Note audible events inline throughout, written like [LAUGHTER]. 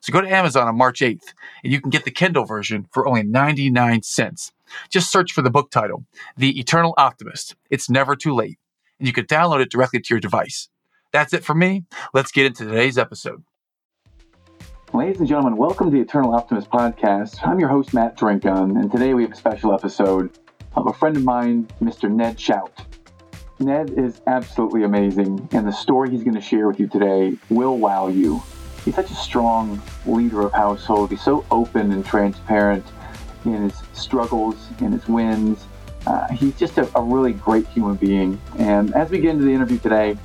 So go to Amazon on March 8th and you can get the Kindle version for only 99 cents. Just search for the book title, The Eternal Optimist. It's never too late. And you can download it directly to your device. That's it for me. Let's get into today's episode. Ladies and gentlemen, welcome to the Eternal Optimist podcast. I'm your host, Matt Drinkhahn, and today we have a special episode of a friend of mine, Mr. Ned Schaut. Ned is absolutely amazing, and the story he's going to share with you today will wow you. He's such a strong leader of household. He's so open and transparent in his struggles, in his wins. Uh, he's just a, a really great human being. And as we get into the interview today,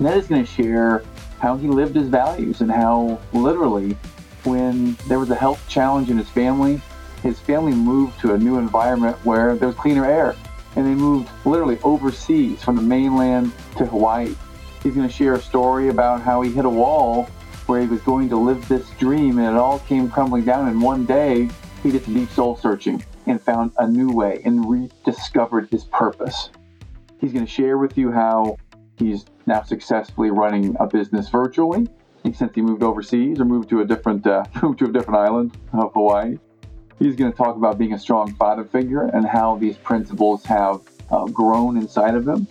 Ned is going to share how he lived his values and how literally when there was a health challenge in his family, his family moved to a new environment where there was cleaner air. And they moved literally overseas from the mainland to Hawaii. He's going to share a story about how he hit a wall where he was going to live this dream and it all came crumbling down. And one day he did some deep soul searching and found a new way and rediscovered his purpose. He's going to share with you how he's now successfully running a business virtually since he moved overseas or moved to a different uh, [LAUGHS] moved to a different island of Hawaii. He's going to talk about being a strong father figure and how these principles have uh, grown inside of him.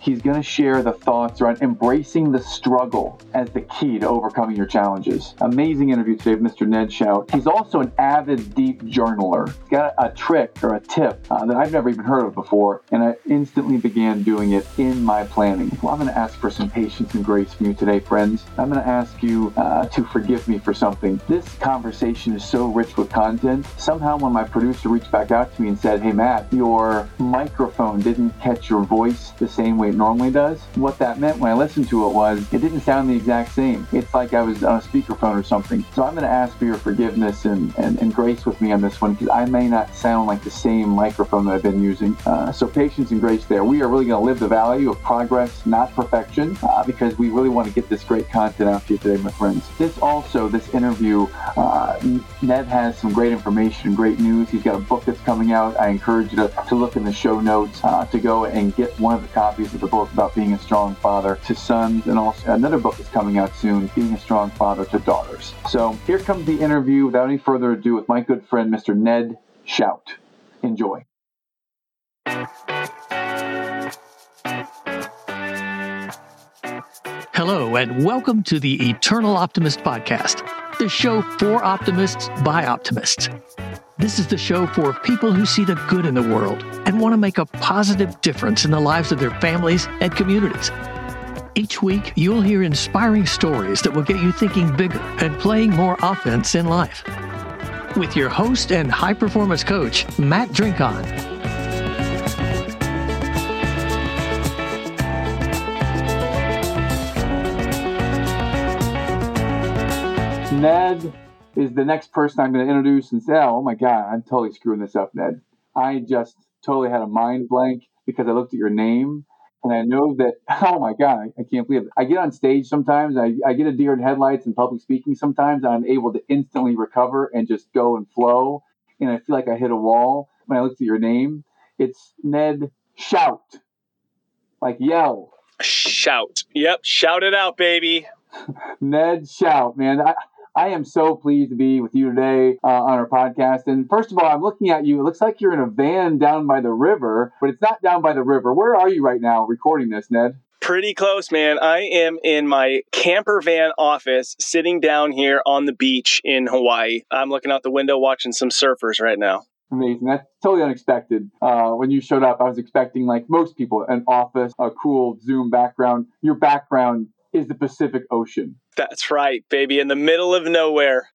He's going to share the thoughts around embracing the struggle as the key to overcoming your challenges. Amazing interview today with Mr. Ned Schaut. He's also an avid deep journaler. He's got a, trick or a tip uh, that I've never even heard of before, and I instantly began doing it in my planning. Well, I'm going to ask for some patience and grace from you today, friends. I'm going to ask you uh, to forgive me for something. This conversation is so rich with content. Somehow, when my producer reached back out to me and said, Hey, Matt, your microphone didn't catch your voice the same way normally does. What that meant when I listened to it was it didn't sound the exact same. It's like I was on a speakerphone or something. So I'm going to ask for your forgiveness and, and, and grace with me on this one because I may not sound like the same microphone that I've been using. Uh, so patience and grace there. We are really going to live the value of progress, not perfection, uh, because we really want to get this great content out to you today, my friends. This also, this interview, uh, Ned has some great information great news. He's got a book that's coming out. I encourage you to, to look in the show notes uh, to go and get one of the copies of the book about being a strong father to sons, and also another book is coming out soon, Being a Strong Father to Daughters. So here comes the interview without any further ado with my good friend, Mr. Ned Schaut. Enjoy. Hello, and welcome to the Eternal Optimist Podcast, the show for optimists by optimists. This is the show for people who see the good in the world and want to make a positive difference in the lives of their families and communities. Each week, you'll hear inspiring stories that will get you thinking bigger and playing more offense in life. With your host and high performance coach, Matt Drinkhahn. Ned is the next person I'm going to introduce and say, oh, oh my God, I'm totally screwing this up, Ned. I just totally had a mind blank because I looked at your name and I know that, [LAUGHS] oh my God, I can't believe it. I get on stage sometimes, I, I get a deer in headlights in public speaking sometimes, I'm able to instantly recover and just go and flow. And I feel like I hit a wall when I looked at your name. It's Ned Schaut, like yell. Shout. Yep, shout it out, baby. [LAUGHS] Ned Schaut, man. I, I am so pleased to be with you today uh, on our podcast. And first of all, I'm looking at you. It looks like you're in a van down by the river, but it's not down by the river. Where are you right now recording this, Ned? Pretty close, man. I am in my camper van office sitting down here on the beach in Hawaii. I'm looking out the window watching some surfers right now. Amazing. That's totally unexpected. Uh, when you showed up, I was expecting, like most people, an office, a cool Zoom background. Your background is the Pacific Ocean. That's right, baby, in the middle of nowhere.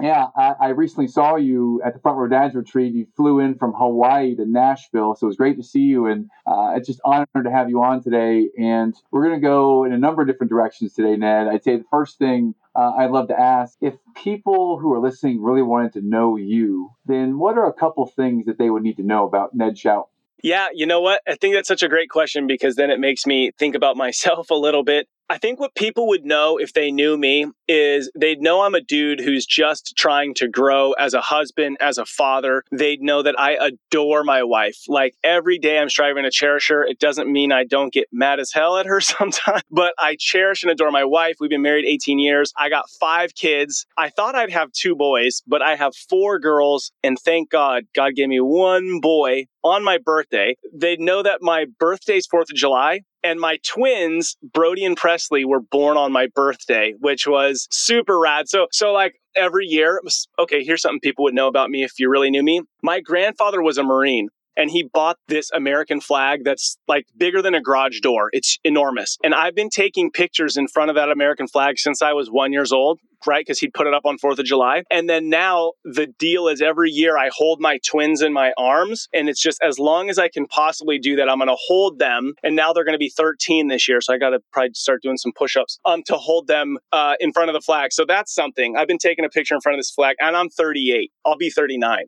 Yeah, I, I, recently saw you at the Front Row Dads retreat. You flew in from Hawaii to Nashville, so it was great to see you, and uh, it's just honored to have you on today. And we're going to go in a number of different directions today, Ned. I'd say the first thing uh, I'd love to ask if people who are listening really wanted to know you, then what are a couple things that they would need to know about Ned Schaut? Yeah, you know what? I think that's such a great question because then it makes me think about [LAUGHS] myself a little bit. I think what people would know if they knew me is they'd know I'm a dude who's just trying to grow as a husband, as a father. They'd know that I adore my wife. Like every day I'm striving to cherish her. It doesn't mean I don't get mad as hell at her [LAUGHS] sometimes, but I cherish and adore my wife. We've been married 18 years. I got five kids. I thought I'd have two boys, but I have four girls. And thank God, God gave me one boy on my birthday. They'd know that my birthday's 4th of July. And my twins, Brody and Presley, were born on my birthday, which was super rad. So, so like every year, okay, here's something people would know about me if you really knew me. My grandfather was a Marine and he bought this American flag that's like bigger than a garage door. It's enormous. And I've been taking pictures in front of that American flag since I was one years old right? Because he'd put it up on 4th of July. And then now the deal is every year I hold my twins in my arms. And it's just as long as I can possibly do that, I'm going to hold them. And now they're going to be 13 this year. So I got to probably start doing some push ups um, to hold them uh, in front of the flag. So that's something. I've been taking a picture in front of this flag and I'm 38. I'll be 39.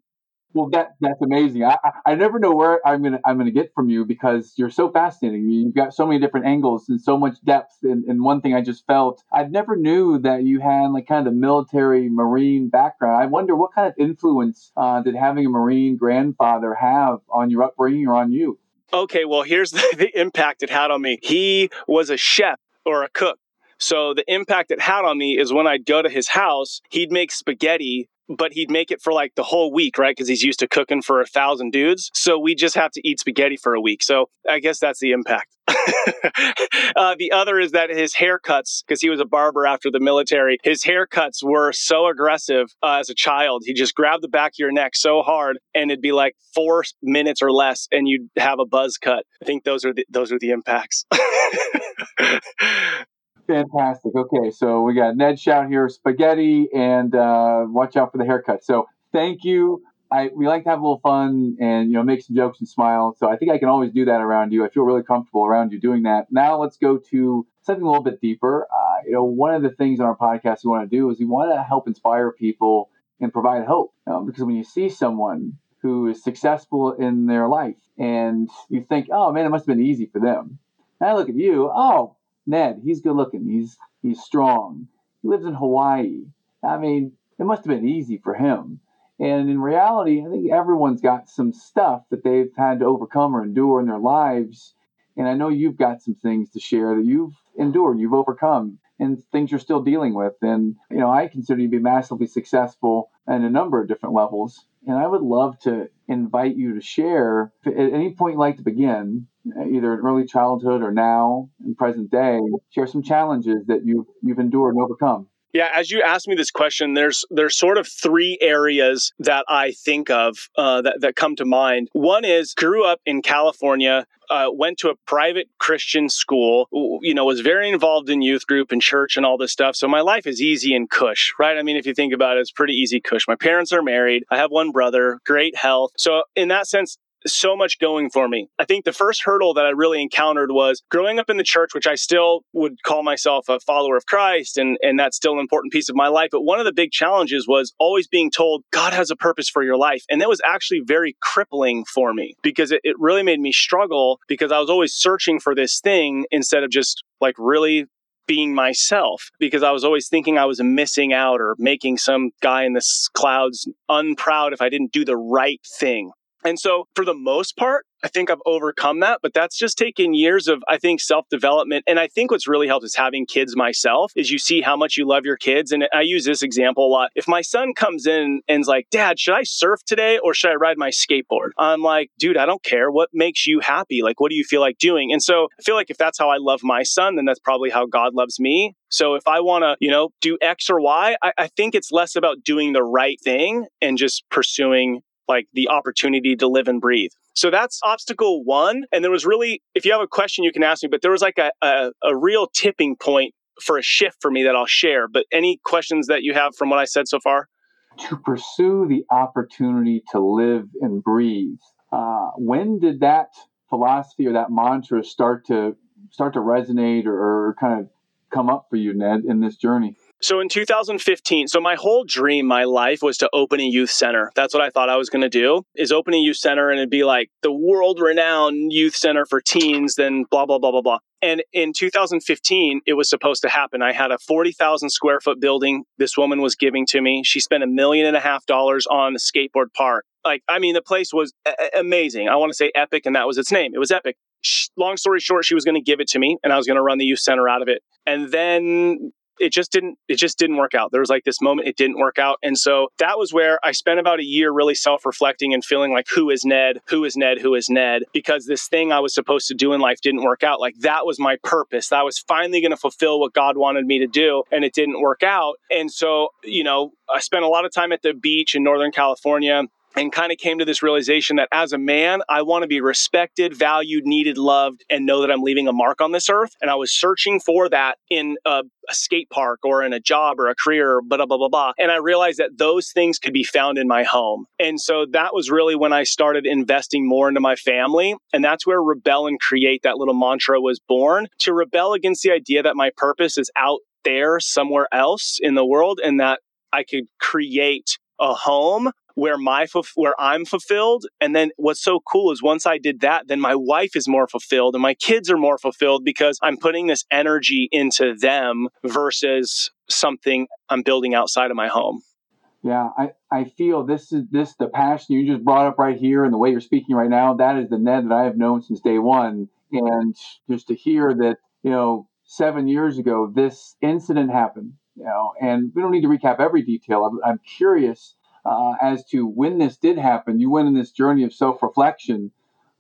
Well, that that's amazing. I, I never know where I'm gonna I'm gonna get from you because you're so fascinating. You've got so many different angles and so much depth. And, and one thing I just felt I never knew that you had like kind of the military marine background. I wonder what kind of influence uh, did having a marine grandfather have on your upbringing or on you? Okay, well here's the, [LAUGHS] the impact it had on me. He was a chef or a cook. So the impact it had on me is when I'd go to his house, he'd make spaghetti but he'd make it for like the whole week, right? Because he's used to cooking for a thousand dudes. So we just have to eat spaghetti for a week. So I guess that's the impact. [LAUGHS] uh, the other is that his haircuts, because he was a barber after the military, his haircuts were so aggressive uh, as a child. He just grabbed the back of your neck so hard, and it'd be like four minutes or less, and you'd have a buzz cut. I think those are the, those are the impacts. [LAUGHS] Fantastic. Okay, so we got Ned Schaut here, spaghetti, and uh, watch out for the haircut. So thank you. I we like to have a little fun and you know make some jokes and smile. So I think I can always do that around you. I feel really comfortable around you doing that. Now let's go to something a little bit deeper. Uh, you know, one of the things on our podcast we want to do is we want to help inspire people and provide hope. Because when you see someone who is successful in their life and you think, oh man, it must have been easy for them. And I look at you, oh Ned, he's good looking. He's he's strong. He lives in Hawaii. I mean, it must have been easy for him. And in reality, I think everyone's got some stuff that they've had to overcome or endure in their lives. And I know you've got some things to share that you've endured, you've overcome, and things you're still dealing with. And, you know, I consider you to be massively successful at a number of different levels. And I would love to invite you to share at any point you'd like to begin either in early childhood or now in present day, share some challenges that you've you've endured and overcome. Yeah, as you asked me this question, there's there's sort of three areas that I think of uh, that that come to mind. One is grew up in California, uh, went to a private Christian school. You know, was very involved in youth group and church and all this stuff. So my life is easy and cush, right? I mean, if you think about it, it's pretty easy cush. My parents are married. I have one brother. Great health. So in that sense, so much going for me. I think the first hurdle that I really encountered was growing up in the church, which I still would call myself a follower of Christ, and, and that's still an important piece of my life. But one of the big challenges was always being told God has a purpose for your life. And that was actually very crippling for me because it, it really made me struggle because I was always searching for this thing instead of just like really being myself because I was always thinking I was missing out or making some guy in the clouds unproud if I didn't do the right thing. And so, for the most part, I think I've overcome that, but that's just taken years of, I think, self development. And I think what's really helped is having kids myself, is you see how much you love your kids. And I use this example a lot. If my son comes in and's like, Dad, should I surf today or should I ride my skateboard? I'm like, dude, I don't care. What makes you happy? Like, what do you feel like doing? And so I feel like if that's how I love my son, then that's probably how God loves me. So if I want to, you know, do X or Y, I, I think it's less about doing the right thing and just pursuing like the opportunity to live and breathe. So that's obstacle one. And there was really, if you have a question, you can ask me, but there was like a, a, a real tipping point for a shift for me that I'll share. But any questions that you have from what I said so far? To pursue the opportunity to live and breathe. Uh, when did that philosophy or that mantra start to start to resonate or, or kind of come up for you, Ned, in this journey? So in 2015, so my whole dream, my life was to open a youth center. That's what I thought I was going to do is open a youth center and it'd be like the world renowned youth center for teens, then blah, blah, blah, blah, blah. And in 2015, it was supposed to happen. I had a 40,000 square foot building this woman was giving to me. She spent a million and a half dollars on a skateboard park. Like, I mean, the place was a- amazing. I want to say epic, and that was its name. It was epic. Long story short, she was going to give it to me and I was going to run the youth center out of it. And then it just didn't it just didn't work out. There was like this moment it didn't work out. And so that was where i spent about a year really self-reflecting and feeling like who is ned? Who is ned? Who is ned? Because this thing i was supposed to do in life didn't work out. Like that was my purpose. That was finally going to fulfill what god wanted me to do and it didn't work out. And so you know i spent a lot of time at the beach in northern california and kind of came to this realization that as a man, I want to be respected, valued, needed, loved, and know that I'm leaving a mark on this earth. And I was searching for that in a, a, skate park or in a job or a career, blah, blah, blah, blah. And I realized that those things could be found in my home. And so that was really when I started investing more into my family. And that's where rebel and create that little mantra was born to rebel against the idea that my purpose is out there somewhere else in the world and that I could create a home where my where I'm fulfilled and then what's so cool is once I did that then my wife is more fulfilled and my kids are more fulfilled because I'm putting this energy into them versus something I'm building outside of my home. Yeah, I, I feel this is this the passion you just brought up right here and the way you're speaking right now, that is the Ned that I have known since day one. And just to hear that, you know, seven years ago this incident happened, you know, and we don't need to recap every detail. I'm, I'm curious uh, as to when this did happen. You went in this journey of self reflection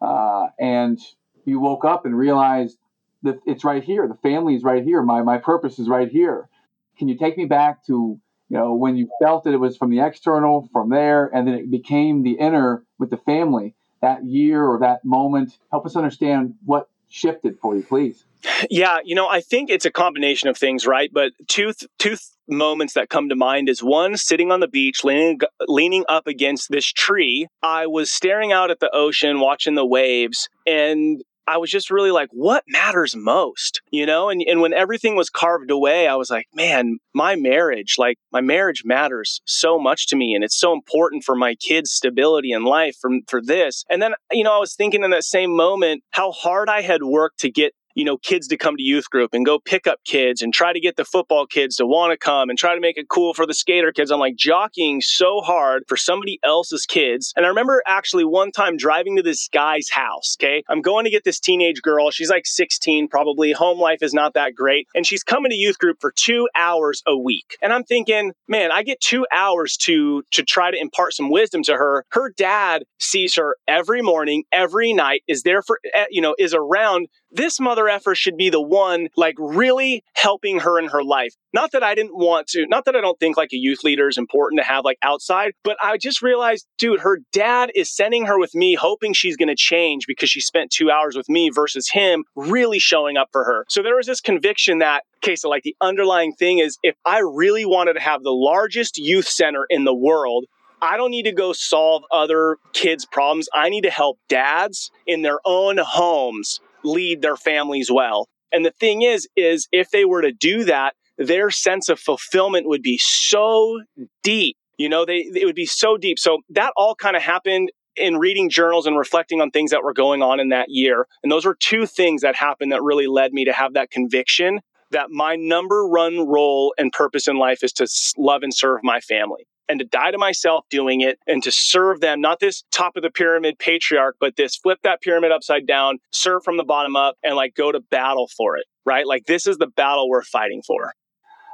uh, and you woke up and realized that it's right here. The family is right here. My, my purpose is right here. Can you take me back to you know when you felt that it was from the external, from there, and then it became the inner with the family? That year or that moment, help us understand what shifted for you, please. Yeah, you know, I think it's a combination of things, right? But two th- two th- moments that come to mind is one sitting on the beach, leaning leaning up against this tree. I was staring out at the ocean, watching the waves, and I was just really like, what matters most? You know, and, and when everything was carved away, I was like, man, my marriage, like my marriage matters so much to me. And it's so important for my kids' stability in life for, for this. And then, you know, I was thinking in that same moment how hard I had worked to get you know, kids to come to youth group and go pick up kids and try to get the football kids to want to come and try to make it cool for the skater kids. I'm like jockeying so hard for somebody else's kids. And I remember actually one time driving to this guy's house. Okay. I'm going to get this teenage girl. She's like 16, probably. Home life is not that great. And she's coming to youth group for two hours a week. And I'm thinking, man, I get two hours to, to try to impart some wisdom to her. Her dad sees her every morning, every night, is there for, eh, you know, is around this mother effer should be the one like really helping her in her life. Not that I didn't want to, not that I don't think like a youth leader is important to have like outside, but I just realized, dude, her dad is sending her with me, hoping she's going to change because she spent two hours with me versus him really showing up for her. So there was this conviction that, okay, so like the underlying thing is if I really wanted to have the largest youth center in the world, I don't need to go solve other kids' problems. I need to help dads in their own homes lead their families well. And the thing is, is if they were to do that, their sense of fulfillment would be so deep. You know, they it would be so deep. So that all kind of happened in reading journals and reflecting on things that were going on in that year. And those were two things that happened that really led me to have that conviction that my number one role and purpose in life is to love and serve my family and to die to myself doing it and to serve them, not this top of the pyramid patriarch, but this flip that pyramid upside down, serve from the bottom up, and like go to battle for it, right? Like this is the battle we're fighting for.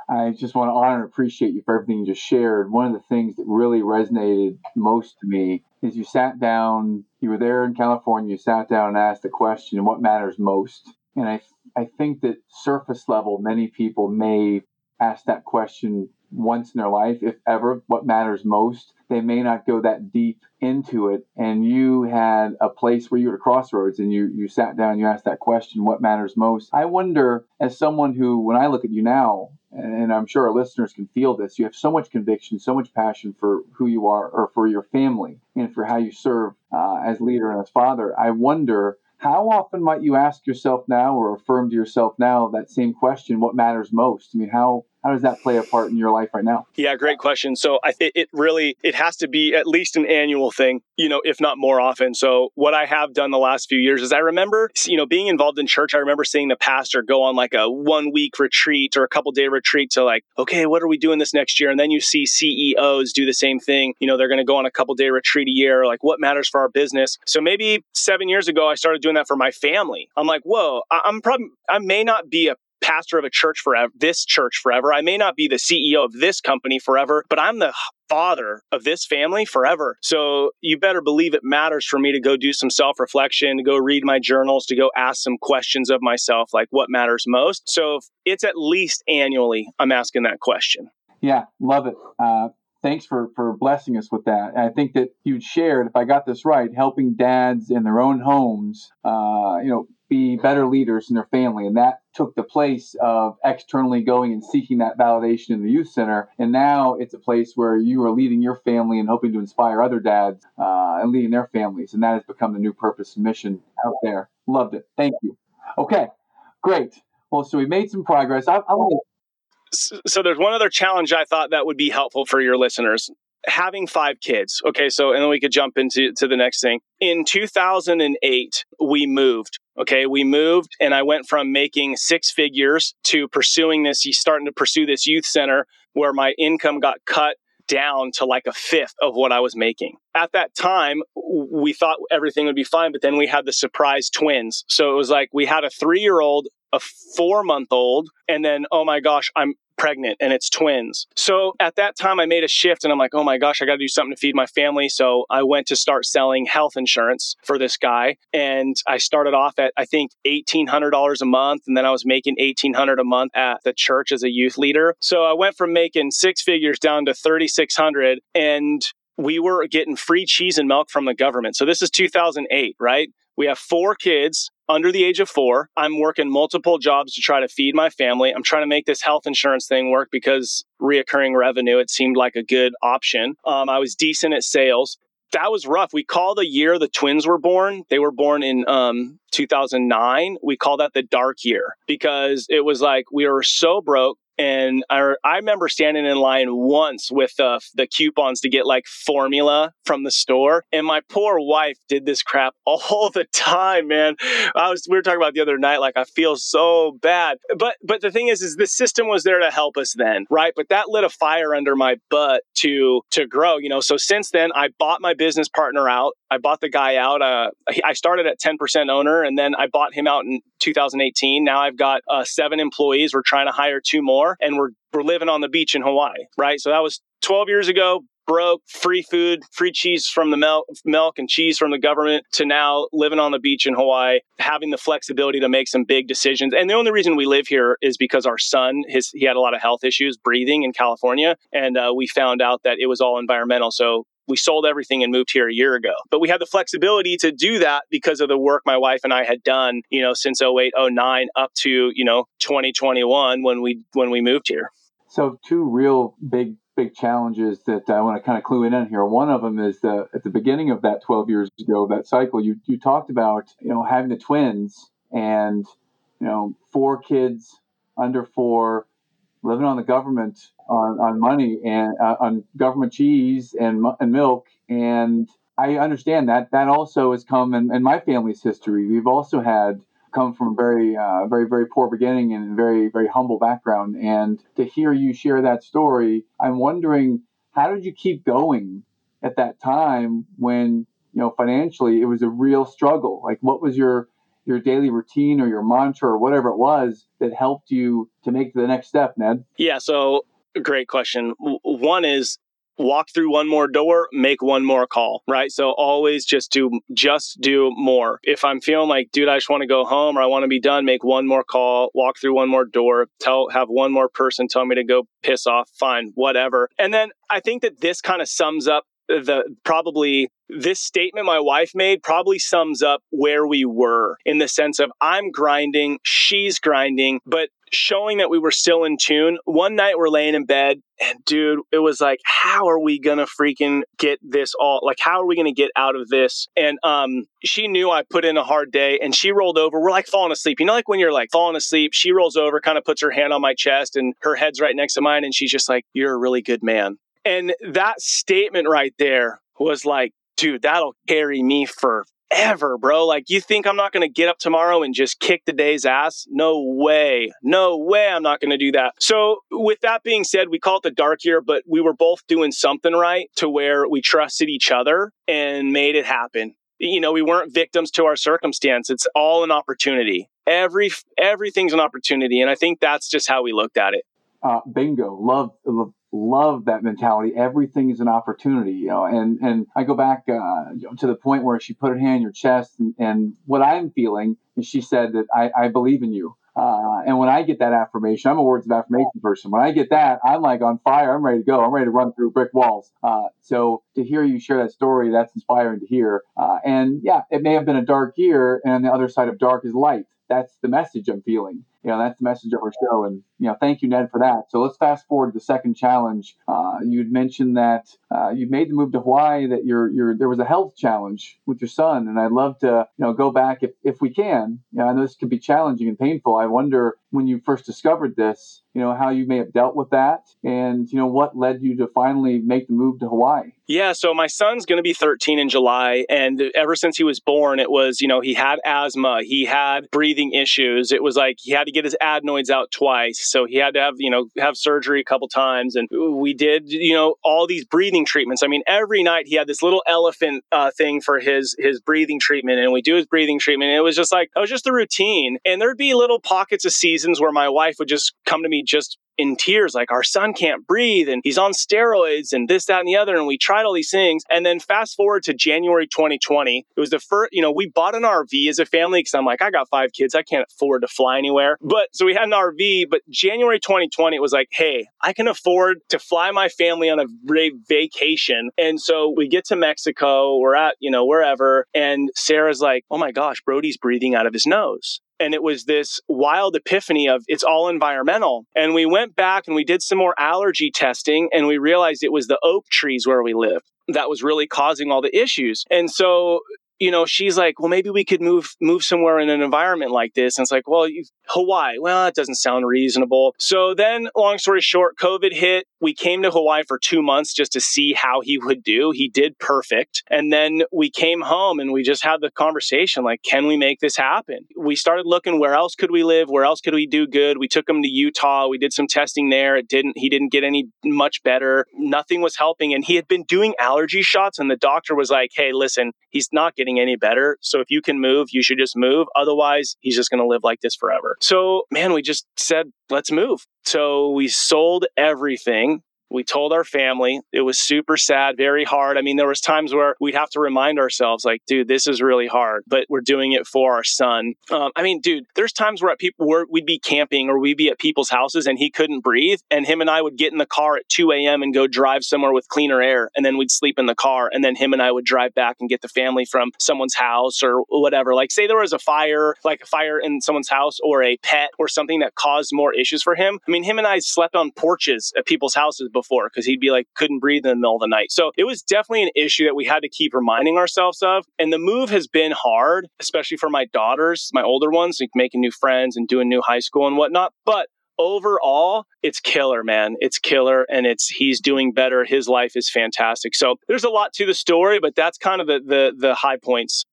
I just want to honor and appreciate you for everything you just shared. One of the things that really resonated most to me is you sat down, you were there in California, you sat down and asked the question, what matters most? And I, I think that surface level, many people may ask that question once in their life, if ever, what matters most. They may not go that deep into it. And you had a place where you were at a crossroads and you, you sat down, you asked that question, what matters most? I wonder, as someone who, when I look at you now, and I'm sure our listeners can feel this, you have so much conviction, so much passion for who you are or for your family and for how you serve uh, as leader and as father. I wonder how often might you ask yourself now or affirm to yourself now that same question, what matters most? I mean, how how does that play a part in your life right now? Yeah, great question. So I think it really it has to be at least an annual thing, you know, if not more often. So what I have done the last few years is I remember, you know, being involved in church. I remember seeing the pastor go on like a one week retreat or a couple day retreat to like, okay, what are we doing this next year? And then you see CEOs do the same thing. You know, they're going to go on a couple day retreat a year. Like, what matters for our business? So maybe seven years ago, I started doing that for my family. I'm like, whoa, I'm probably I may not be a pastor of a church forever, this church forever. I may not be the CEO of this company forever, but I'm the father of this family forever. So you better believe it matters for me to go do some self reflection, to go read my journals, to go ask some questions of myself, like what matters most. So it's at least annually, I'm asking that question. Yeah, love it. Uh, thanks for for blessing us with that. And I think that you shared, if I got this right, helping dads in their own homes, uh, you know, be better leaders in their family. And that took the place of externally going and seeking that validation in the youth center. And now it's a place where you are leading your family and hoping to inspire other dads uh, and leading their families. And that has become the new purpose and mission out there. Loved it. Thank you. Okay, great. Well, so we made some progress. I, I want to so there's one other challenge I thought that would be helpful for your listeners having five kids. Okay, so and then we could jump into to the next thing. In 2008, we moved. Okay, we moved and I went from making six figures to pursuing this, starting to pursue this youth center where my income got cut down to like a fifth of what I was making. At that time, we thought everything would be fine, but then we had the surprise twins. So it was like we had a three year old, a four month old, and then, oh my gosh, I'm pregnant and it's twins. So at that time, I made a shift and I'm like, oh my gosh, I got to do something to feed my family. So I went to start selling health insurance for this guy. And I started off at, I think, $1,800 a month. And then I was making $1,800 a month at the church as a youth leader. So I went from making six figures down to 3,600 and we were getting free cheese and milk from the government. So this is 2008, right? We have four kids under the age of four. I'm working multiple jobs to try to feed my family. I'm trying to make this health insurance thing work because reoccurring revenue, it seemed like a good option. Um, I was decent at sales. That was rough. We call the year the twins were born. They were born in um, 2009. We call that the dark year because it was like we were so broke and I, I remember standing in line once with uh, the coupons to get like formula from the store. And my poor wife did this crap [LAUGHS] all the time, man. I was, we were talking about the other night, like I feel so bad. But, but the thing is, is the system was there to help us then, right? But that lit a fire under my butt to, to grow, you know? So since then I bought my business partner out. I bought the guy out. Uh, I started at 10% owner and then I bought him out in 2018. Now I've got uh, seven employees. We're trying to hire two more and we're, we're living on the beach in Hawaii, right? So that was 12 years ago, broke, free food, free cheese from the milk, milk and cheese from the government to now living on the beach in Hawaii, having the flexibility to make some big decisions. And the only reason we live here is because our son, his he had a lot of health issues breathing in California, and uh, we found out that it was all environmental. So we sold everything and moved here a year ago. But we had the flexibility to do that because of the work my wife and I had done, you know, since 08, 09 up to, you know, 2021 when we when we moved here. So two real big big challenges that I want to kind of clue in on here. One of them is the, at the beginning of that 12 years ago, that cycle, you, you talked about, you know, having the twins and, you know, four kids under four living on the government on, on money and uh, on government cheese and, and milk. And I understand that that also has come in, in my family's history. We've also had come from very, uh, very, very poor beginning and very, very humble background. And to hear you share that story, I'm wondering how did you keep going at that time when you know financially it was a real struggle? Like, what was your your daily routine or your mantra or whatever it was that helped you to make the next step, Ned? Yeah, so great question. One is walk through one more door, make one more call, right? So always just do just do more. If I'm feeling like, dude, I just want to go home or I want to be done, make one more call, walk through one more door, tell have one more person tell me to go piss off, fine, whatever. And then I think that this kind of sums up the probably this statement my wife made probably sums up where we were in the sense of I'm grinding, she's grinding, but showing that we were still in tune. One night we're laying in bed and dude, it was like, how are we gonna freaking get this all like how are we gonna get out of this? And um she knew I put in a hard day and she rolled over. We're like falling asleep. You know, like when you're like falling asleep, she rolls over, kind of puts her hand on my chest and her head's right next to mine, and she's just like, You're a really good man. And that statement right there was like, dude, that'll carry me for ever, bro. Like, you think I'm not going to get up tomorrow and just kick the day's ass? No way. No way I'm not going to do that. So, with that being said, we call it the dark year, but we were both doing something right to where we trusted each other and made it happen. You know, we weren't victims to our circumstance. It's all an opportunity. Every everything's an opportunity, and I think that's just how we looked at it. Uh, bingo. Love, love love that mentality. Everything is an opportunity, you know. And and I go back uh, to the point where she put her hand on your chest, and, and what I'm feeling is she said that I, I believe in you. Uh, and when I get that affirmation, I'm a words of affirmation person. When I get that, I'm like on fire. I'm ready to go. I'm ready to run through brick walls. Uh, so to hear you share that story, that's inspiring to hear. Uh, and yeah, it may have been a dark year, and on the other side of dark is light. That's the message I'm feeling you know that's the message of our show and you know thank you ned for that. So let's fast forward to the second challenge. Uh, you'd mentioned that uh, you made the move to hawaii that you're, you're there was a health challenge with your son and i'd love to you know go back if, if we can. You know, i know this could be challenging and painful. I wonder when you first discovered this you know how you may have dealt with that and you know what led you to finally make the move to hawaii. Yeah, so my son's going to be 13 in July. And ever since he was born, it was, you know, he had asthma, he had breathing issues. It was like he had to get his adenoids out twice. So he had to have, you know, have surgery a couple times. And we did, you know, all these breathing treatments. I mean, every night he had this little elephant uh, thing for his, his breathing treatment. And we do his breathing treatment. And it was just like, it was just the routine. And there'd be little pockets of seasons where my wife would just come to me just in tears, like our son can't breathe and he's on steroids and this, that, and the other. And we tried all these things. And then fast forward to January 2020, it was the first, you know, we bought an RV as a family because I'm like, I got five kids. I can't afford to fly anywhere. But so we had an RV, but January 2020, it was like, hey, I can afford to fly my family on a vacation. And so we get to Mexico, we're at, you know, wherever. And Sarah's like, oh my gosh, Brody's breathing out of his nose. And it was this wild epiphany of it's all environmental. And we went back and we did some more allergy testing and we realized it was the oak trees where we live that was really causing all the issues. And so you know, she's like, well, maybe we could move move somewhere in an environment like this. And it's like, well, Hawaii. Well, that doesn't sound reasonable. So then, long story short, COVID hit. We came to Hawaii for two months just to see how he would do. He did perfect. And then we came home and we just had the conversation like, can we make this happen? We started looking where else could we live? Where else could we do good? We took him to Utah. We did some testing there. It didn't, he didn't get any much better. Nothing was helping. And he had been doing allergy shots. And the doctor was like, hey, listen, he's not getting getting any better. So if you can move, you should just move. Otherwise, he's just going to live like this forever. So, man, we just said, let's move. So we sold everything we told our family. It was super sad, very hard. I mean, there was times where we'd have to remind ourselves, like, dude, this is really hard, but we're doing it for our son. Um, I mean, dude, there's times where at people where we'd be camping or we'd be at people's houses and he couldn't breathe, and him and I would get in the car at 2 a.m. and go drive somewhere with cleaner air, and then we'd sleep in the car, and then him and I would drive back and get the family from someone's house or whatever. Like, say there was a fire, like a fire in someone's house or a pet or something that caused more issues for him. I mean, him and I slept on porches at people's houses before because he'd be like, couldn't breathe in the middle of the night. So it was definitely an issue that we had to keep reminding ourselves of. And the move has been hard, especially for my daughters, my older ones, like making new friends and doing new high school and whatnot. But overall it's killer man it's killer and it's he's doing better his life is fantastic so there's a lot to the story but that's kind of the the, the high points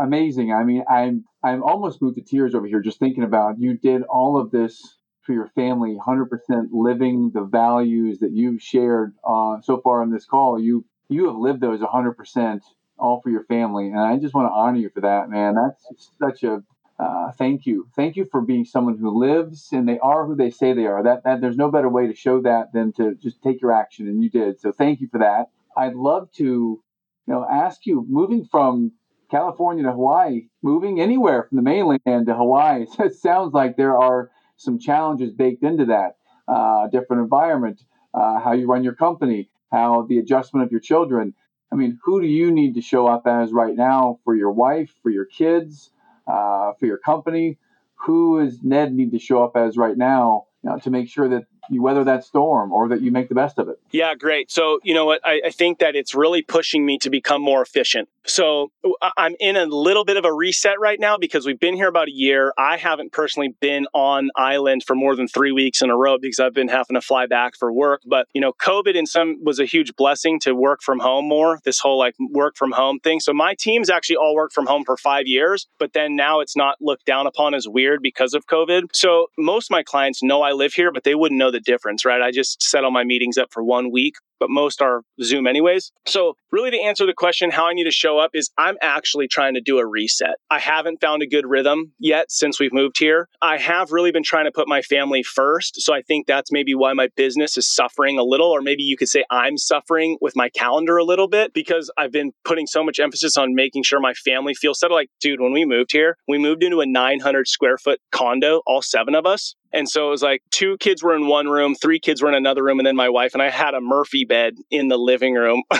amazing i mean i'm i'm almost moved to tears over here just thinking about you did all of this for your family 100% living the values that you've shared uh, so far on this call you you have lived those 100% all for your family. And i just want to honor you for that man. That's such a uh, thank you. Thank you for being someone who lives and they are who they say they are. That, that there's no better way to show that than to just take your action and you did. So thank you for that. I'd love to you know ask you moving from california to hawaii moving anywhere from the mainland to hawaii [LAUGHS] it sounds like there are some challenges baked into that uh, different environment, uh, how you run your company, how the adjustment of your children. I mean, who do you need to show up as right now for your wife, for your kids, uh, for your company? who does Ned need to show up as right now you know, to make sure that you weather that storm or that you make the best of it. Yeah, great. So, you know what? I, I, think that it's really pushing me to become more efficient. So, I'm in a little bit of a reset right now because we've been here about a year. I haven't personally been on island for more than three weeks in a row because I've been having to fly back for work. But, you know, COVID in some was a huge blessing to work from home more, this whole like work from home thing. So, my team's actually all worked from home for five years, but then now it's not looked down upon as weird because of COVID. So, most of my clients know I live here, but they wouldn't know the difference, right? I just set all my meetings up for one week but most are Zoom anyways. So, really, to answer the question, how I need to show up is I'm actually trying to do a reset. I haven't found a good rhythm yet since we've moved here. I have really been trying to put my family first. So, I think that's maybe why my business is suffering a little, or maybe you could say I'm suffering with my calendar a little bit because I've been putting so much emphasis on making sure my family feels settled. Like, dude, when we moved here, we moved into a 900 square foot condo, all seven of us. And so it was like two kids were in one room, three kids were in another room, and then my wife and I had a Murphy bed in the living room. [LAUGHS]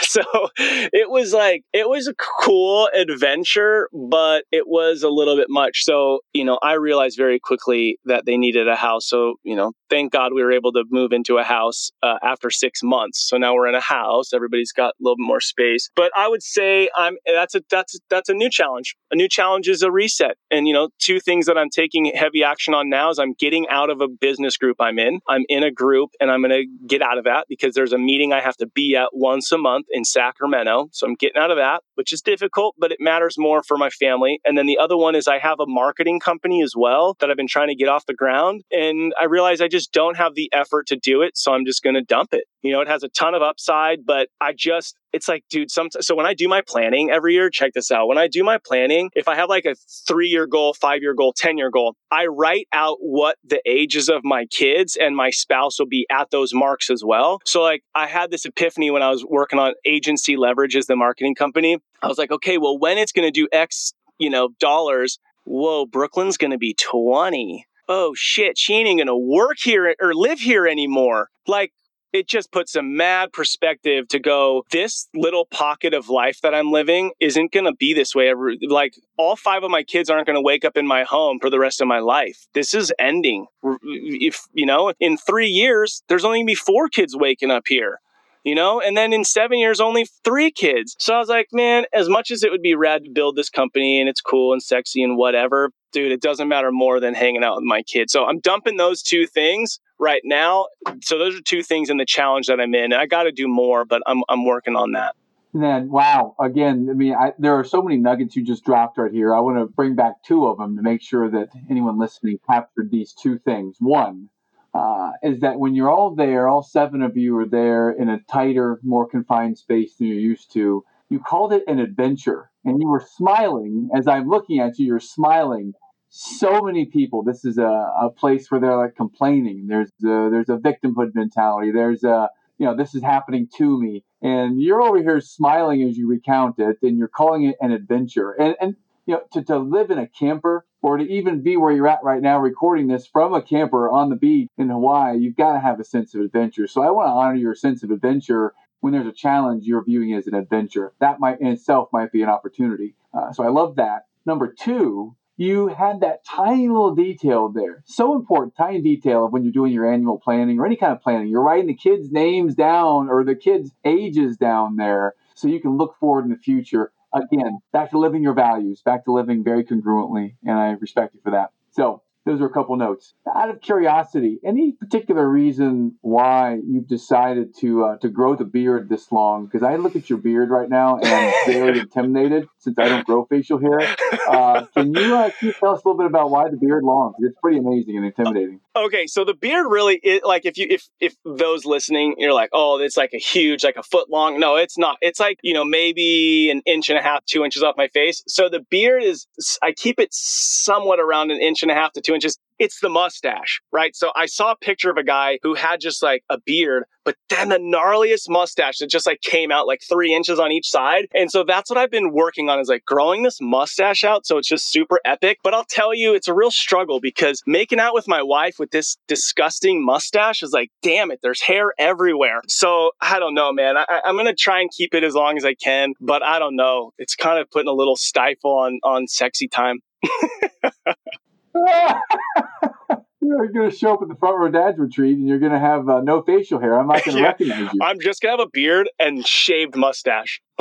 so it was like, it was a cool adventure, but it was a little bit much. So, you know, I realized very quickly that they needed a house. So, you know, thank God we were able to move into a house uh, after six months. So now we're in a house. Everybody's got a little bit more space. But I would say I'm that's a that's that's a new challenge. A new challenge is a reset. And you know, two things that I'm taking heavy action on now is I'm getting out of a business group I'm in. I'm in a group and I'm going to get out of that because there's a meeting I have to be at once a month in Sacramento. So I'm getting out of that, which is difficult, but it matters more for my family. And then the other one is I have a marketing company as well that I've been trying to get off the ground. And I realize I just don't have the effort to do it. So I'm just going to dump it. You know, it has a ton of upside, but I just, it's like, dude, some, so when I do my planning every year, check this out. When I do my planning, if I have like a three year goal, five year goal, 10 year goal, I write out what the ages of my kids and my spouse will be at those marks as well. So, like, I had this epiphany when I was working on agency leverage as the marketing company. I was like, okay, well, when it's going to do X, you know, dollars, whoa, Brooklyn's going to be 20 oh shit, she ain't gonna work here or live here anymore. Like, it just puts a mad perspective to go, this little pocket of life that I'm living isn't going to be this way ever. Like, all five of my kids aren't going to wake up in my home for the rest of my life. This is ending. If, you know, in three years, there's only going to be four kids waking up here you know? And then in seven years, only three kids. So I was like, man, as much as it would be rad to build this company and it's cool and sexy and whatever, dude, it doesn't matter more than hanging out with my kids. So I'm dumping those two things right now. So those are two things in the challenge that I'm in. I got to do more, but I'm, I'm working on that. And then, wow. Again, I mean, I, there are so many nuggets you just dropped right here. I want to bring back two of them to make sure that anyone listening captured these two things. One, uh, is that when you're all there, all seven of you are there in a tighter, more confined space than you're used to. You called it an adventure, and you were smiling as I'm looking at you. You're smiling. So many people. This is a, a place where they're like complaining. There's a, there's a victimhood mentality. There's a you know this is happening to me, and you're over here smiling as you recount it, and you're calling it an adventure. And and you know to, to live in a camper or to even be where you're at right now recording this from a camper on the beach in Hawaii, you've got to have a sense of adventure. So I want to honor your sense of adventure when there's a challenge you're viewing as an adventure. That might in itself might be an opportunity. Uh, so I love that. Number two, you had that tiny little detail there. So important, tiny detail of when you're doing your annual planning or any kind of planning. You're writing the kids' names down or the kids' ages down there so you can look forward in the future again, back to living your values, back to living very congruently, and I respect you for that. So those are a couple notes. Out of curiosity, any particular reason why you've decided to uh, to grow the beard this long? Because I look at your beard right now and I'm [LAUGHS] very intimidated since I don't grow facial hair. Uh, can you uh, can you tell us a little bit about why the beard long? It's pretty amazing and intimidating. Okay, so the beard really is like if you if if those listening, you're like, oh, it's like a huge, like a foot long. No, it's not. It's like you know maybe an inch and a half, two inches off my face. So the beard is I keep it somewhat around an inch and a half to two inches it's the mustache, right? So I saw a picture of a guy who had just like a beard, but then the gnarliest mustache that just like came out like three inches on each side. And so that's what I've been working on is like growing this mustache out. So it's just super epic. But I'll tell you, it's a real struggle because making out with my wife with this disgusting mustache is like, damn it, there's hair everywhere. So I don't know, man. I, am going to try and keep it as long as I can, but I don't know. It's kind of putting a little stifle on, on sexy time. [LAUGHS] [LAUGHS] you're going to show up at the front row dad's retreat and you're going to have uh, no facial hair. I'm not going [LAUGHS] to yeah, recognize you. I'm just going to have a beard and shaved mustache. [LAUGHS]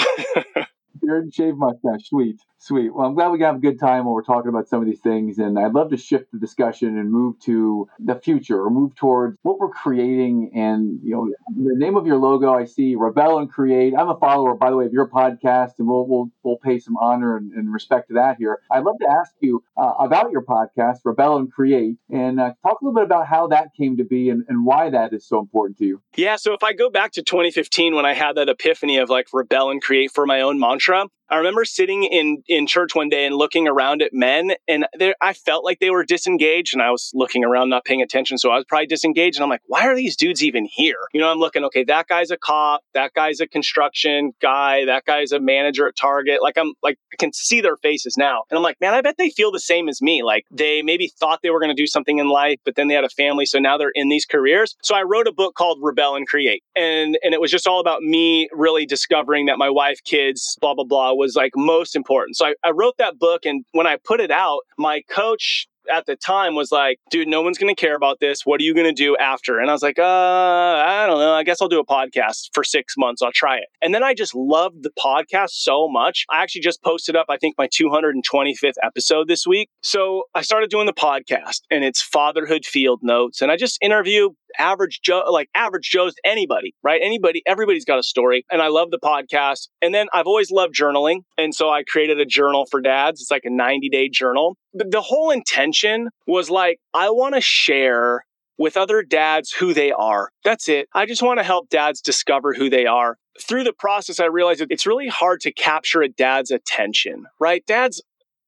beard and shaved mustache. Sweet. Sweet. Well, I'm glad we have a good time while we're talking about some of these things. And I'd love to shift the discussion and move to the future or move towards what we're creating. And, you know, the name of your logo, I see Rebel and Create. I'm a follower, by the way, of your podcast, and we'll, we'll, we'll pay some honor and, and respect to that here. I'd love to ask you uh, about your podcast, Rebel and Create, and uh, talk a little bit about how that came to be and, and why that is so important to you. Yeah. So if I go back to 2015 when I had that epiphany of like Rebel and Create for my own mantra, I remember sitting in in church one day and looking around at men, and I felt like they were disengaged, and I was looking around, not paying attention, so I was probably disengaged. And I'm like, why are these dudes even here? You know, I'm looking, okay, that guy's a cop, that guy's a construction guy, that guy's a manager at Target. Like I'm like I can see their faces now, and I'm like, man, I bet they feel the same as me. Like they maybe thought they were going to do something in life, but then they had a family, so now they're in these careers. So I wrote a book called Rebel and Create, and and it was just all about me really discovering that my wife, kids, blah blah blah was like most important. So I, I wrote that book, and when I put it out, my coach at the time was like, dude, no one's going to care about this. What are you going to do after? And I was like, uh, I don't know. I guess I'll do a podcast for six months. I'll try it. And then I just loved the podcast so much. I actually just posted up, I think, my 225th episode this week. So I started doing the podcast and it's fatherhood field notes. And I just interview average Joe, like average Joe's, anybody, right? Anybody, everybody's got a story. And I love the podcast. And then I've always loved journaling. And so I created a journal for dads. It's like a 90 day journal. The whole intention was like, I want to share with other dads who they are. That's it. I just want to help dads discover who they are. Through the process, I realized that it's really hard to capture a dad's attention, right? Dads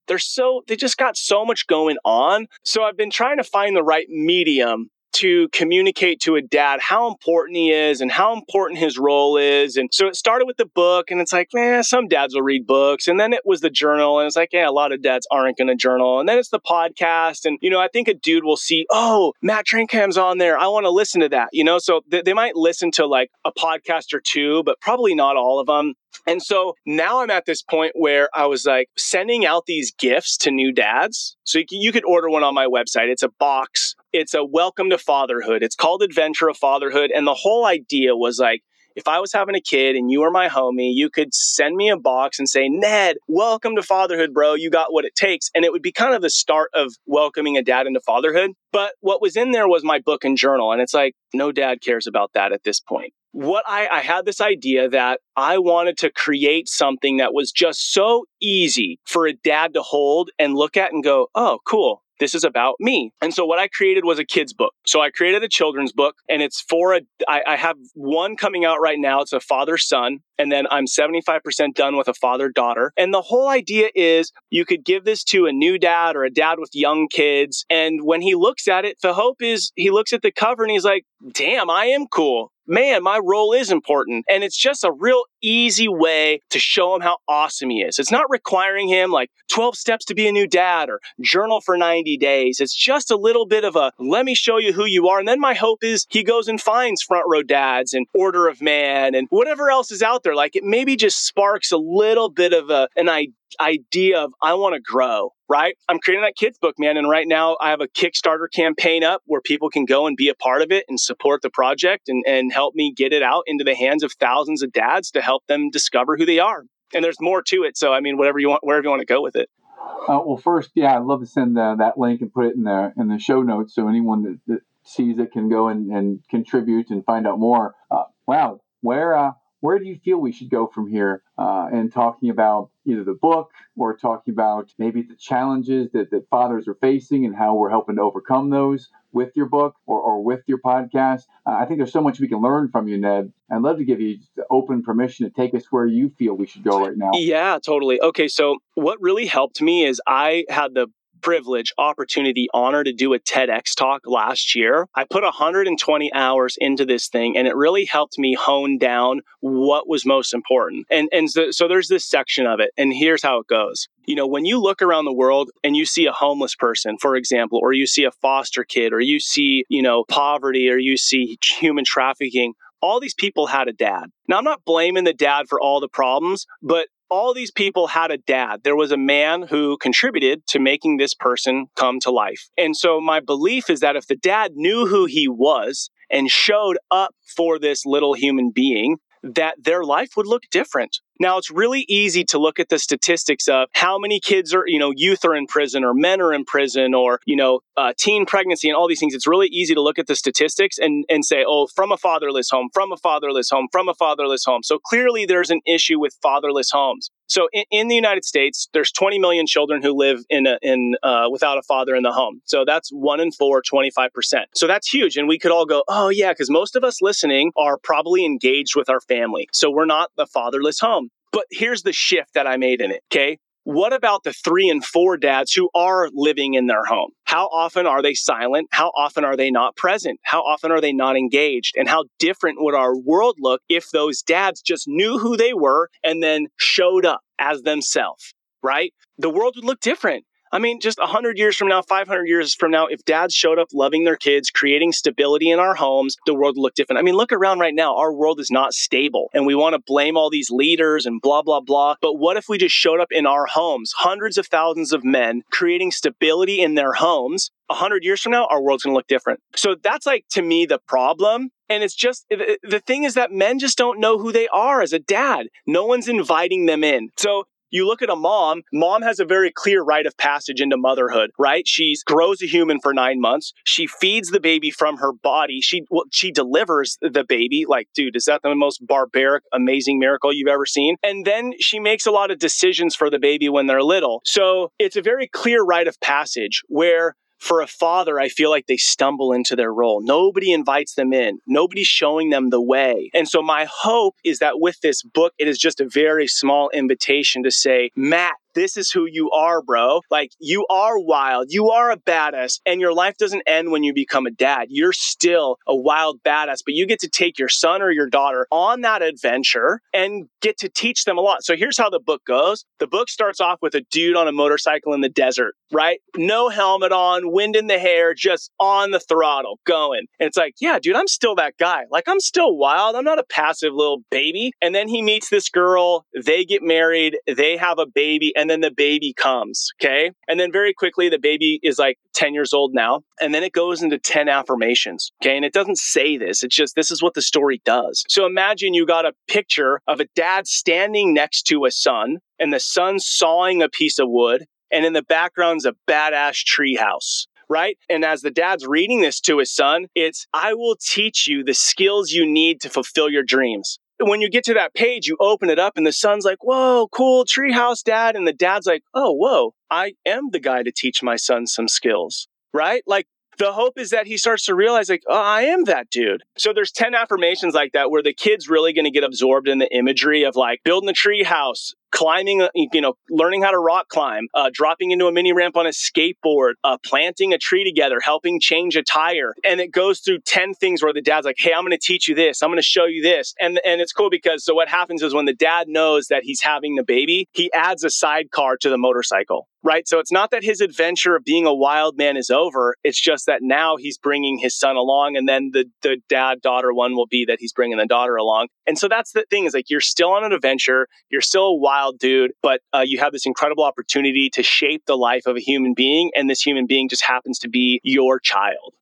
they're so they just got so much going on so i've been trying to find the right medium to communicate to a dad how important he is and how important his role is. And so it started with the book, and it's like, man, some dads will read books. And then it was the journal, and it's like, yeah, a lot of dads aren't going to journal. And then it's the podcast. And, you know, I think a dude will see, oh, Matt Drinkhahn's on there. I want to listen to that, you know? So th- they might listen to like a podcast or two, but probably not all of them. And so now I'm at this point where I was like sending out these gifts to new dads. So you could order one on my website. It's a box. It's a welcome to fatherhood. It's called Adventure of Fatherhood. And the whole idea was like, if I was having a kid and you were my homie, you could send me a box and say, Ned, welcome to fatherhood, bro. You got what it takes. And it would be kind of the start of welcoming a dad into fatherhood. But what was in there was my book and journal. And it's like, no dad cares about that at this point what I, I had this idea that I wanted to create something that was just so easy for a dad to hold and look at and go, oh, cool. This is about me. And so what I created was a kid's book. So I created a children's book and it's for a, I, I have one coming out right now. It's a father son. And then I'm 75% done with a father daughter. And the whole idea is you could give this to a new dad or a dad with young kids. And when he looks at it, the hope is he looks at the cover and he's like, damn, I am cool man, my role is important. And it's just a real easy way to show him how awesome he is. It's not requiring him like 12 steps to be a new dad or journal for 90 days. It's just a little bit of a let me show you who you are. And then my hope is he goes and finds front row dads and order of man and whatever else is out there. Like it maybe just sparks a little bit of a, an idea idea of I want to grow, right? I'm creating that kids book, man. And right now I have a Kickstarter campaign up where people can go and be a part of it and support the project and, and help me get it out into the hands of thousands of dads to help them discover who they are. And there's more to it. So, I mean, whatever you want, wherever you want to go with it. Uh, well, first, yeah, I'd love to send uh, that link and put it in the in the show notes so anyone that, that sees it can go and, and contribute and find out more. Uh, wow, where uh, where do you feel we should go from here? Uh, and talking about either the book or talking about maybe the challenges that, that fathers are facing and how we're helping to overcome those with your book or, or with your podcast. Uh, i think there's so much we can learn from you ned. I'd love to give you open permission to take us where you feel we should go right now. Yeah totally. Okay so what really helped me is i had the privilege, opportunity, honor to do a TEDx talk last year. I put 120 hours into this thing and it really helped me hone down what was most important. And and so, so there's this section of it and here's how it goes. You know, when you look around the world and you see a homeless person, for example, or you see a foster kid or you see, you know, poverty or you see human trafficking, all these people had a dad. Now, I'm not blaming the dad for all the problems, but all these people had a dad. There was a man who contributed to making this person come to life. And so my belief is that if the dad knew who he was and showed up for this little human being, that their life would look different. Now, it's really easy to look at the statistics of how many kids are, you know, youth are in prison or men are in prison or, you know, uh, teen pregnancy and all these things. It's really easy to look at the statistics and, and say, oh, from a fatherless home, from a fatherless home, from a fatherless home. So clearly there's an issue with fatherless homes. So in, in the United States, there's 20 million children who live in a, in uh, without a father in the home. So that's one in four, 25%. So that's huge. And we could all go, oh yeah, because most of us listening are probably engaged with our family. So we're not the fatherless home. But here's the shift that I made in it. Okay. What about the three and four dads who are living in their home? How often are they silent? How often are they not present? How often are they not engaged? And how different would our world look if those dads just knew who they were and then showed up as themselves, right? The world would look different. I mean, just 100 years from now, 500 years from now, if dads showed up loving their kids, creating stability in our homes, the world would look different. I mean, look around right now. Our world is not stable and we want to blame all these leaders and blah, blah, blah. But what if we just showed up in our homes, hundreds of thousands of men creating stability in their homes? 100 years from now, our world's going to look different. So that's like, to me, the problem. And it's just the thing is that men just don't know who they are as a dad. No one's inviting them in. So you look at a mom, mom has a very clear rite of passage into motherhood, right? She grows a human for nine months. She feeds the baby from her body. She, well, she delivers the baby. Like, dude, is that the most barbaric, amazing miracle you've ever seen? And then she makes a lot of decisions for the baby when they're little. So it's a very clear rite of passage where for a father, I feel like they stumble into their role. Nobody invites them in. Nobody's showing them the way. And so my hope is that with this book, it is just a very small invitation to say, Matt, this is who you are, bro. Like you are wild. You are a badass and your life doesn't end when you become a dad. You're still a wild badass, but you get to take your son or your daughter on that adventure and get to teach them a lot. So here's how the book goes. The book starts off with a dude on a motorcycle in the desert, right? No helmet on, wind in the hair, just on the throttle going. And it's like, yeah, dude, I'm still that guy. Like I'm still wild. I'm not a passive little baby. And then he meets this girl, they get married, they have a baby, and then the baby comes. Okay. And then very quickly, the baby is like 10 years old now. And then it goes into 10 affirmations. Okay. And it doesn't say this. It's just, this is what the story does. So imagine you got a picture of a dad standing next to a son and the son sawing a piece of wood. And in the background's a badass treehouse right? And as the dad's reading this to his son, it's, I will teach you the skills you need to fulfill your dreams when you get to that page, you open it up and the son's like, whoa, cool treehouse dad. And the dad's like, oh, whoa, I am the guy to teach my son some skills, right? Like the hope is that he starts to realize like, oh, I am that dude. So there's 10 affirmations like that where the kid's really going to get absorbed in the imagery of like building a tree house, climbing, you know, learning how to rock climb, uh, dropping into a mini ramp on a skateboard, uh, planting a tree together, helping change a tire. And it goes through 10 things where the dad's like, Hey, I'm going to teach you this. I'm going to show you this. And, and it's cool because so what happens is when the dad knows that he's having the baby, he adds a sidecar to the motorcycle right? So it's not that his adventure of being a wild man is over. It's just that now he's bringing his son along, and then the the dad daughter one will be that he's bringing the daughter along. And so that's the thing is like you're still on an adventure, you're still a wild dude, but uh, you have this incredible opportunity to shape the life of a human being, and this human being just happens to be your child.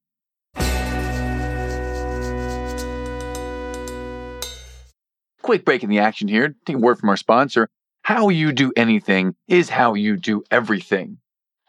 Quick break in the action here. Take a word from our sponsor. How you do anything is how you do everything.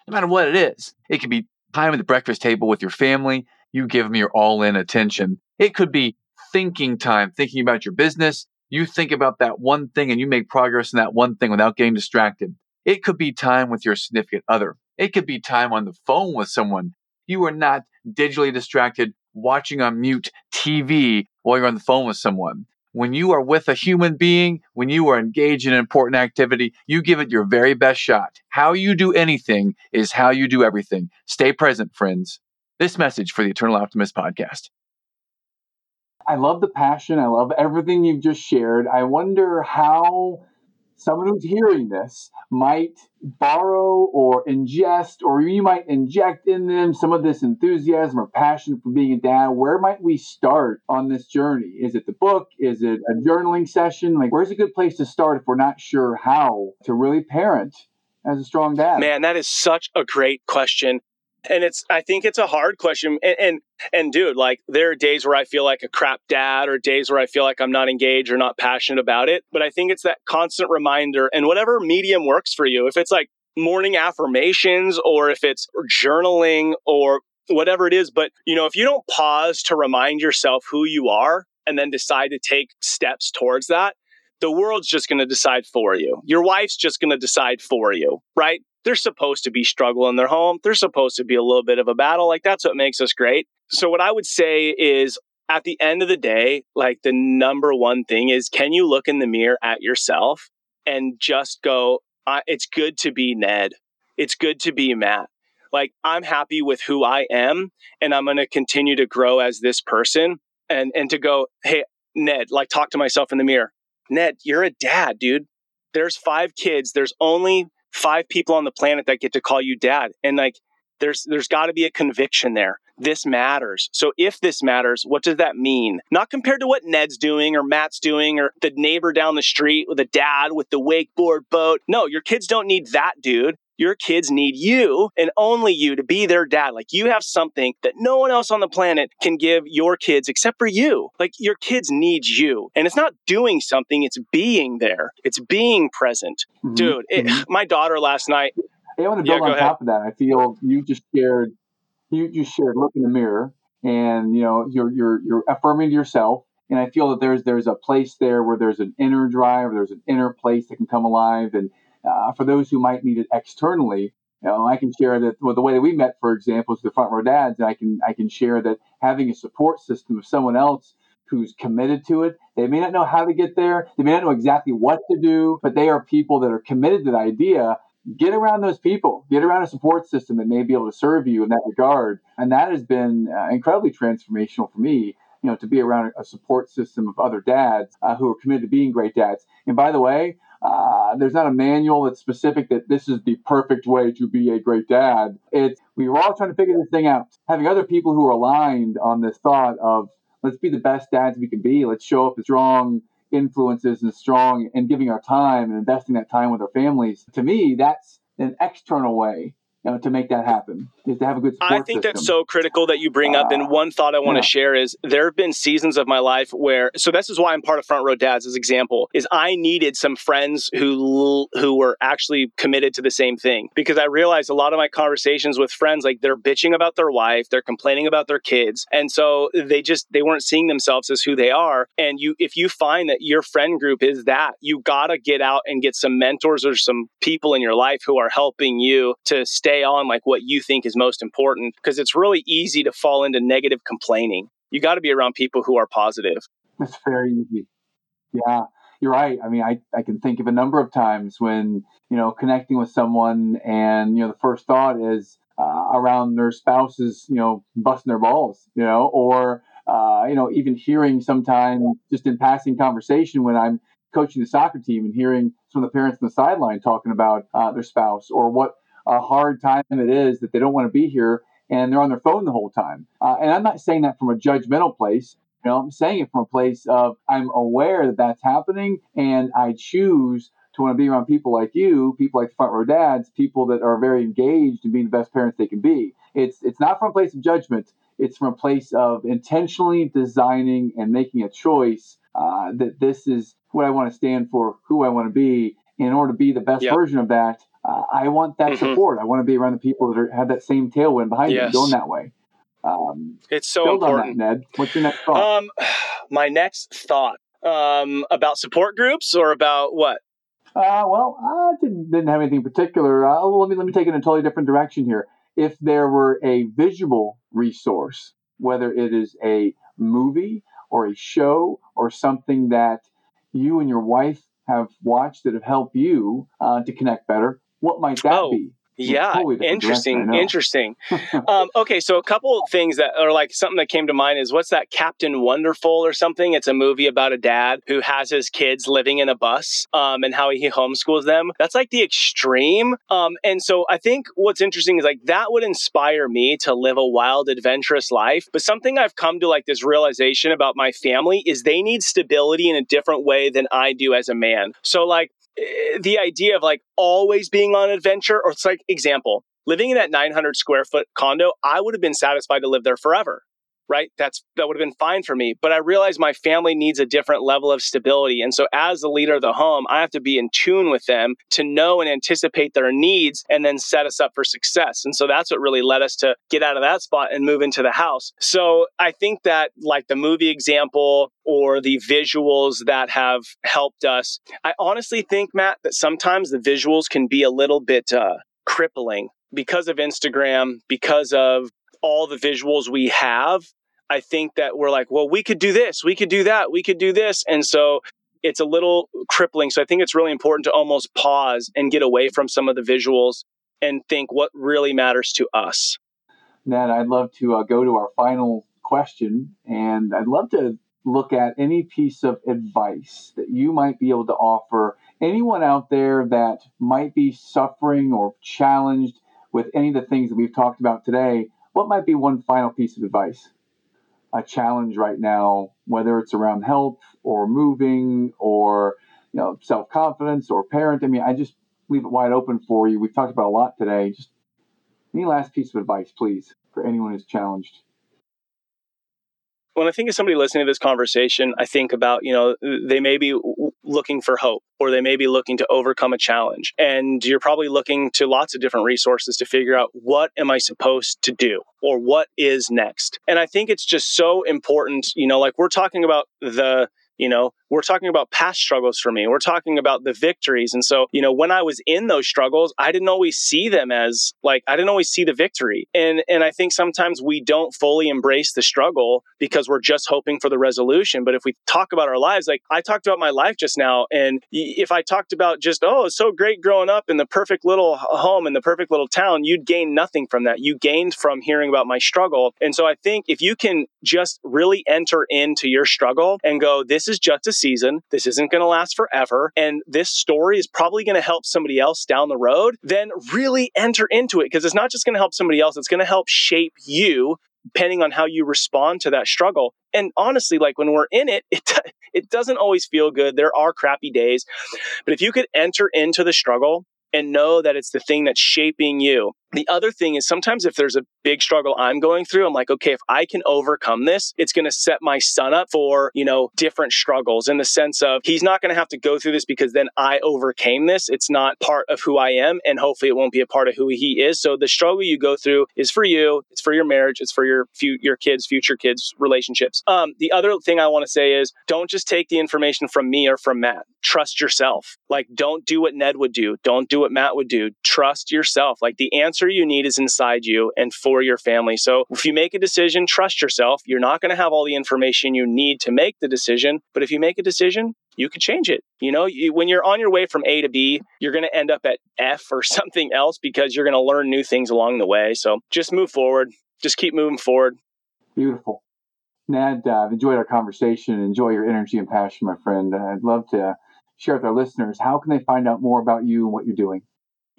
No matter what it is, it could be time at the breakfast table with your family. You give them your all in attention. It could be thinking time, thinking about your business. You think about that one thing and you make progress in that one thing without getting distracted. It could be time with your significant other. It could be time on the phone with someone. You are not digitally distracted watching on mute TV while you're on the phone with someone when you are with a human being, when you are engaged in an important activity, you give it your very best shot. How you do anything is how you do everything. Stay present, friends. This message for the Eternal Optimist podcast. I love the passion. I love everything you've just shared. I wonder how someone who's hearing this might borrow or ingest, or you might inject in them some of this enthusiasm or passion for being a dad, where might we start on this journey? Is it the book? Is it a journaling session? Like, where's a good place to start if we're not sure how to really parent as a strong dad? Man, that is such a great question and it's i think it's a hard question and, and, and dude like there are days where i feel like a crap dad or days where i feel like i'm not engaged or not passionate about it but i think it's that constant reminder and whatever medium works for you if it's like morning affirmations or if it's journaling or whatever it is but you know if you don't pause to remind yourself who you are and then decide to take steps towards that the world's just going to decide for you. Your wife's just going to decide for you, right? They're supposed to be struggle in their home. They're supposed to be a little bit of a battle. Like that's what makes us great. So what I would say is at the end of the day, like the number one thing is can you look in the mirror at yourself and just go, it's good to be Ned. It's good to be Matt. Like I'm happy with who I am and I'm going to continue to grow as this person and and to go, "Hey, Ned, like talk to myself in the mirror. Ned, you're a dad, dude. There's five kids. There's only five people on the planet that get to call you dad. And like, there's there's got to be a conviction there. This matters. So if this matters, what does that mean? Not compared to what Ned's doing or Matt's doing or the neighbor down the street with a dad with the wakeboard boat. No, your kids don't need that dude. Your kids need you and only you to be their dad. Like you have something that no one else on the planet can give your kids except for you. Like your kids need you. And it's not doing something, it's being there. It's being present. Mm-hmm. Dude, it, mm-hmm. [LAUGHS] my daughter last night. Hey, I want to build yeah, on top of that. I feel you just shared you just shared look in the mirror and you know you're you're you're affirming to yourself and I feel that there's there's a place there where there's an inner drive, there's an inner place that can come alive, and uh, for those who might need it externally, you know, I can share that well, the way that we met, for example, is the front row dads. I can I can share that having a support system of someone else who's committed to it. They may not know how to get there. They may not know exactly what to do, but they are people that are committed to the idea. Get around those people. Get around a support system that may be able to serve you in that regard. And that has been uh, incredibly transformational for me you know, to be around a support system of other dads uh, who are committed to being great dads. And by the way, uh, there's not a manual that's specific that this is the perfect way to be a great dad. It's we were all trying to figure this thing out. Having other people who are aligned on this thought of let's be the best dads we can be. Let's show up as strong influences and strong and giving our time and investing that time with our families. To me, that's an external way you know, to make that happen is to have a good I think system. that's so critical that you bring uh, up. And one thought I want yeah. to share is there have been seasons of my life where, so this is why I'm part of Front Row Dads as example, is I needed some friends who who were actually committed to the same thing because I realized a lot of my conversations with friends, like they're bitching about their wife, they're complaining about their kids, and so they just they weren't seeing themselves as who they are. And you, if you find that your friend group is that, you gotta get out and get some mentors or some people in your life who are helping you to stay on like what you think is most important because it's really easy to fall into negative complaining. You got to be around people who are positive. It's very easy. Yeah, you're right. I mean, I, I can think of a number of times when, you know, connecting with someone and, you know, the first thought is uh, around their spouses, you know, busting their balls, you know, or, uh, you know, even hearing sometimes just in passing conversation when I'm coaching the soccer team and hearing some of the parents on the sideline talking about uh, their spouse or what a hard time it is that they don't want to be here and they're on their phone the whole time. Uh, and I'm not saying that from a judgmental place. You know, I'm saying it from a place of I'm aware that that's happening, and I choose to want to be around people like you, people like front row dads, people that are very engaged in being the best parents they can be. It's it's not from a place of judgment. It's from a place of intentionally designing and making a choice uh, that this is what I want to stand for, who I want to be. In order to be the best yep. version of that, uh, I want that mm-hmm. support. I want to be around the people that are, have that same tailwind behind yes. them going that way. Um, it's so important. That, Ned. What's your next thought? Um, [SIGHS] my next thought um, about support groups or about what? Uh, well, I didn't, didn't have anything particular. Uh, let me let me take it in a totally different direction here. If there were a visual resource, whether it is a movie or a show or something that you and your wife have watched that have helped you uh, to connect better, what might that oh, be? Yeah, interesting. Interesting. [LAUGHS] um, okay, so a couple things that are like something that came to mind is what's that Captain Wonderful or something? It's a movie about a dad who has his kids living in a bus um, and how he homeschools them. That's like the extreme. Um, and so I think what's interesting is like that would inspire me to live a wild, adventurous life. But something I've come to like this realization about my family is they need stability in a different way than I do as a man. So like Uh, the idea of like always being on adventure, or it's like example, living in that 900 square foot condo, I would have been satisfied to live there forever right? That's that would have been fine for me. But I realize my family needs a different level of stability. And so as the leader of the home, I have to be in tune with them to know and anticipate their needs and then set us up for success. And so that's what really led us to get out of that spot and move into the house. So I think that like the movie example or the visuals that have helped us, I honestly think, Matt, that sometimes the visuals can be a little bit uh, crippling because of Instagram, because of all the visuals we have I think that we're like, well, we could do this, we could do that, we could do this. And so it's a little crippling. So I think it's really important to almost pause and get away from some of the visuals and think what really matters to us. Ned, I'd love to uh, go to our final question, and I'd love to look at any piece of advice that you might be able to offer anyone out there that might be suffering or challenged with any of the things that we've talked about today. What might be one final piece of advice? A challenge right now, whether it's around health or moving or you know self confidence or parent. I mean, I just leave it wide open for you. We've talked about a lot today. Just any last piece of advice, please, for anyone who's challenged when I think of somebody listening to this conversation, I think about, you know, they may be looking for hope or they may be looking to overcome a challenge. And you're probably looking to lots of different resources to figure out what am I supposed to do or what is next. And I think it's just so important, you know, like we're talking about the you know we're talking about past struggles for me. We're talking about the victories. And so you know when i was in those struggles i didn't always see them as like i didn't always see the victory. And and i think sometimes we don't fully embrace the struggle because we're just hoping for the resolution. But if we talk about our lives like i talked about my life just now. And if i talked about just oh it's so great growing up in the perfect little home in the perfect little town you'd gain nothing from that. You gained from hearing about my struggle. And so i think if you can just really enter into your struggle and go this is just a season. This isn't going to last forever. And this story is probably going to help somebody else down the road. Then really enter into it because it's not just going to help somebody else, it's going to help shape you depending on how you respond to that struggle. And honestly, like when we're in it, it, it doesn't always feel good. There are crappy days. But if you could enter into the struggle and know that it's the thing that's shaping you the other thing is sometimes if there's a big struggle I'm going through, I'm like, okay, if I can overcome this, it's going to set my son up for, you know, different struggles in the sense of he's not going to have to go through this because then I overcame this. It's not part of who I am. And hopefully it won't be a part of who he is. So the struggle you go through is for you. It's for your marriage. It's for your, your kids, future kids, relationships. Um, the other thing I want to say is don't just take the information from me or from Matt. Trust yourself. Like, don't do what Ned would do. Don't do what Matt would do. Trust yourself. Like the answer answer you need is inside you and for your family. So if you make a decision, trust yourself. You're not going to have all the information you need to make the decision, but if you make a decision, you can change it. You know, you, when you're on your way from A to B, you're going to end up at F or [LAUGHS] something else because you're going to learn new things along the way. So just move forward. Just keep moving forward. Beautiful. Ned, uh, I've enjoyed our conversation. Enjoy your energy and passion, my friend. I'd love to share with our listeners. How can they find out more about you and what you're doing?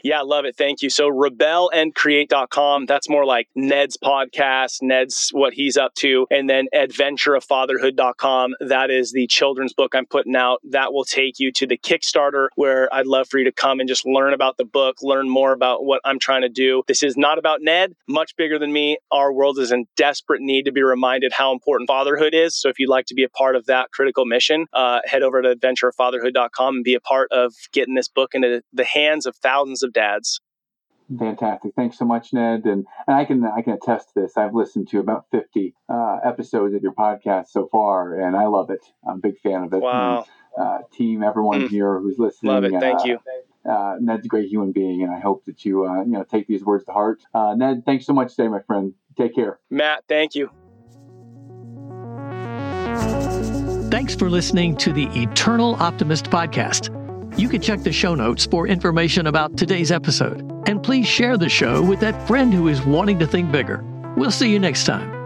Yeah, love it. Thank you. So rebelandcreate.com, that's more like Ned's podcast, Ned's what he's up to. And then adventureoffatherhood.com, that is the children's book I'm putting out. That will take you to the Kickstarter where I'd love for you to come and just learn about the book, learn more about what I'm trying to do. This is not about Ned, much bigger than me. Our world is in desperate need to be reminded how important fatherhood is. So if you'd like to be a part of that critical mission, uh, head over to adventureoffatherhood.com and be a part of getting this book into the hands of thousands of of dads. Fantastic. Thanks so much, Ned. And, and I can I can attest to this. I've listened to about 50 uh, episodes of your podcast so far, and I love it. I'm a big fan of it. Wow. And, uh, team, everyone mm. here who's listening. Love it. Thank uh, you. Uh, Ned's a great human being, and I hope that you uh, you know take these words to heart. Uh, Ned, thanks so much today, my friend. Take care. Matt, thank you. Thanks for listening to the Eternal Optimist podcast. You can check the show notes for information about today's episode And please share the show with that friend who is wanting to think bigger. We'll see you next time.